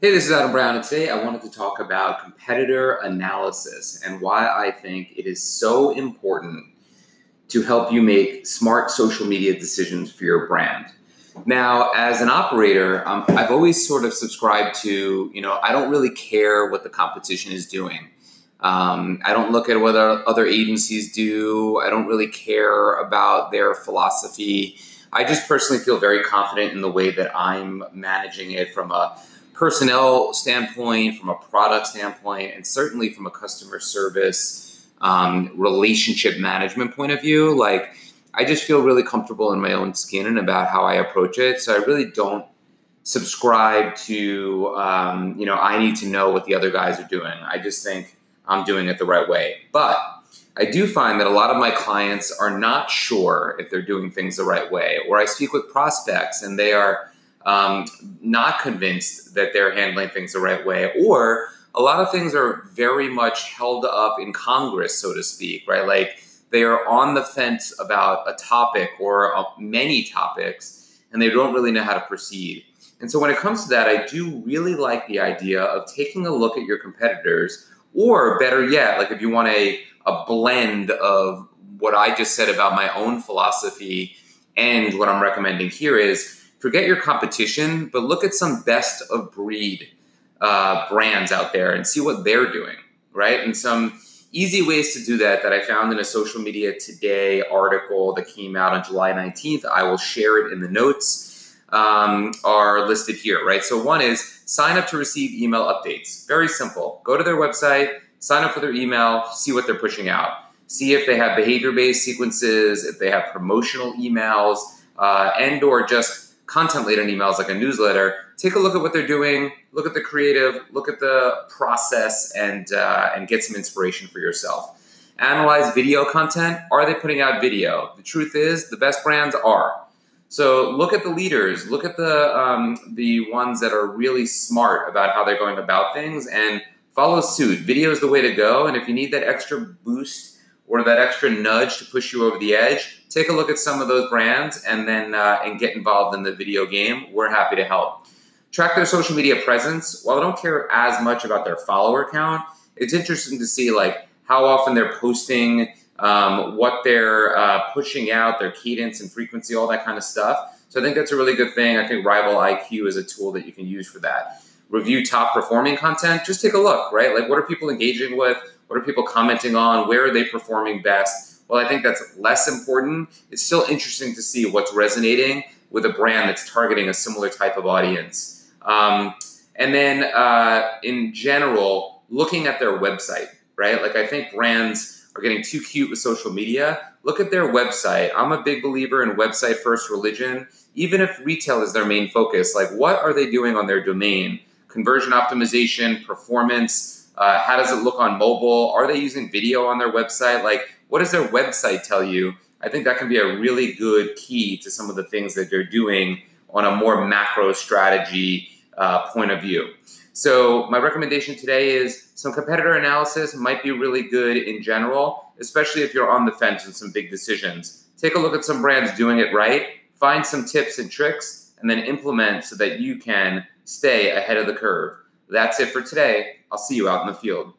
Hey, this is Adam Brown, and today I wanted to talk about competitor analysis and why I think it is so important to help you make smart social media decisions for your brand. Now, as an operator, um, I've always sort of subscribed to, you know, I don't really care what the competition is doing. Um, I don't look at what other agencies do. I don't really care about their philosophy. I just personally feel very confident in the way that I'm managing it from a personnel standpoint, from a product standpoint, and certainly from a customer service um, relationship management point of view, like I just feel really comfortable in my own skin and about how I approach it. So I really don't subscribe to, um, you know, I need to know what the other guys are doing. I just think I'm doing it the right way. But I do find that a lot of my clients are not sure if they're doing things the right way, or I speak with prospects and they are um, not convinced that they're handling things the right way, or a lot of things are very much held up in Congress, so to speak, right? Like they are on the fence about a topic or uh, many topics, and they don't really know how to proceed. And so when it comes to that, I do really like the idea of taking a look at your competitors, or better yet, like if you want a, a blend of what I just said about my own philosophy and what I'm recommending here is forget your competition, but look at some best of breed uh, brands out there and see what they're doing, right? And some easy ways to do that that I found in a social media today article that came out on July 19th. I will share it in the notes. Um, are listed here, right? So one is sign up to receive email updates. Very simple. Go to their website, sign up for their email, see what they're pushing out. See if they have behavior-based sequences, if they have promotional emails, uh, and or just content laden emails like a newsletter, take a look at what they're doing, look at the creative, look at the process, and uh, and get some inspiration for yourself. Analyze video content. Are they putting out video? The truth is, the best brands are. So look at the leaders, look at the um, the ones that are really smart about how they're going about things, and follow suit. Video is the way to go. And if you need that extra boost or that extra nudge to push you over the edge, take a look at some of those brands and then uh, and get involved in the video game. We're happy to help. Track their social media presence. While I don't care as much about their follower count, it's interesting to see like how often they're posting, um, what they're uh, pushing out, their cadence and frequency, all that kind of stuff. So I think that's a really good thing. I think Rival IQ is a tool that you can use for that. Review top performing content. Just take a look, right? Like what are people engaging with? What are people commenting on? Where are they performing best? Well, I think that's less important. It's still interesting to see what's resonating with a brand that's targeting a similar type of audience. Um, and then uh, in general, looking at their website, right? Like I think brands are getting too cute with social media. Look at their website. I'm a big believer in website first religion. Even if retail is their main focus, like what are they doing on their domain? Conversion optimization, performance, uh, how does it look on mobile? Are they using video on their website? Like, what does their website tell you? I think that can be a really good key to some of the things that they're doing on a more macro strategy uh, point of view. So, my recommendation today is some competitor analysis might be really good in general, especially if you're on the fence in some big decisions. Take a look at some brands doing it right, find some tips and tricks, and then implement so that you can stay ahead of the curve. That's it for today. I'll see you out in the field.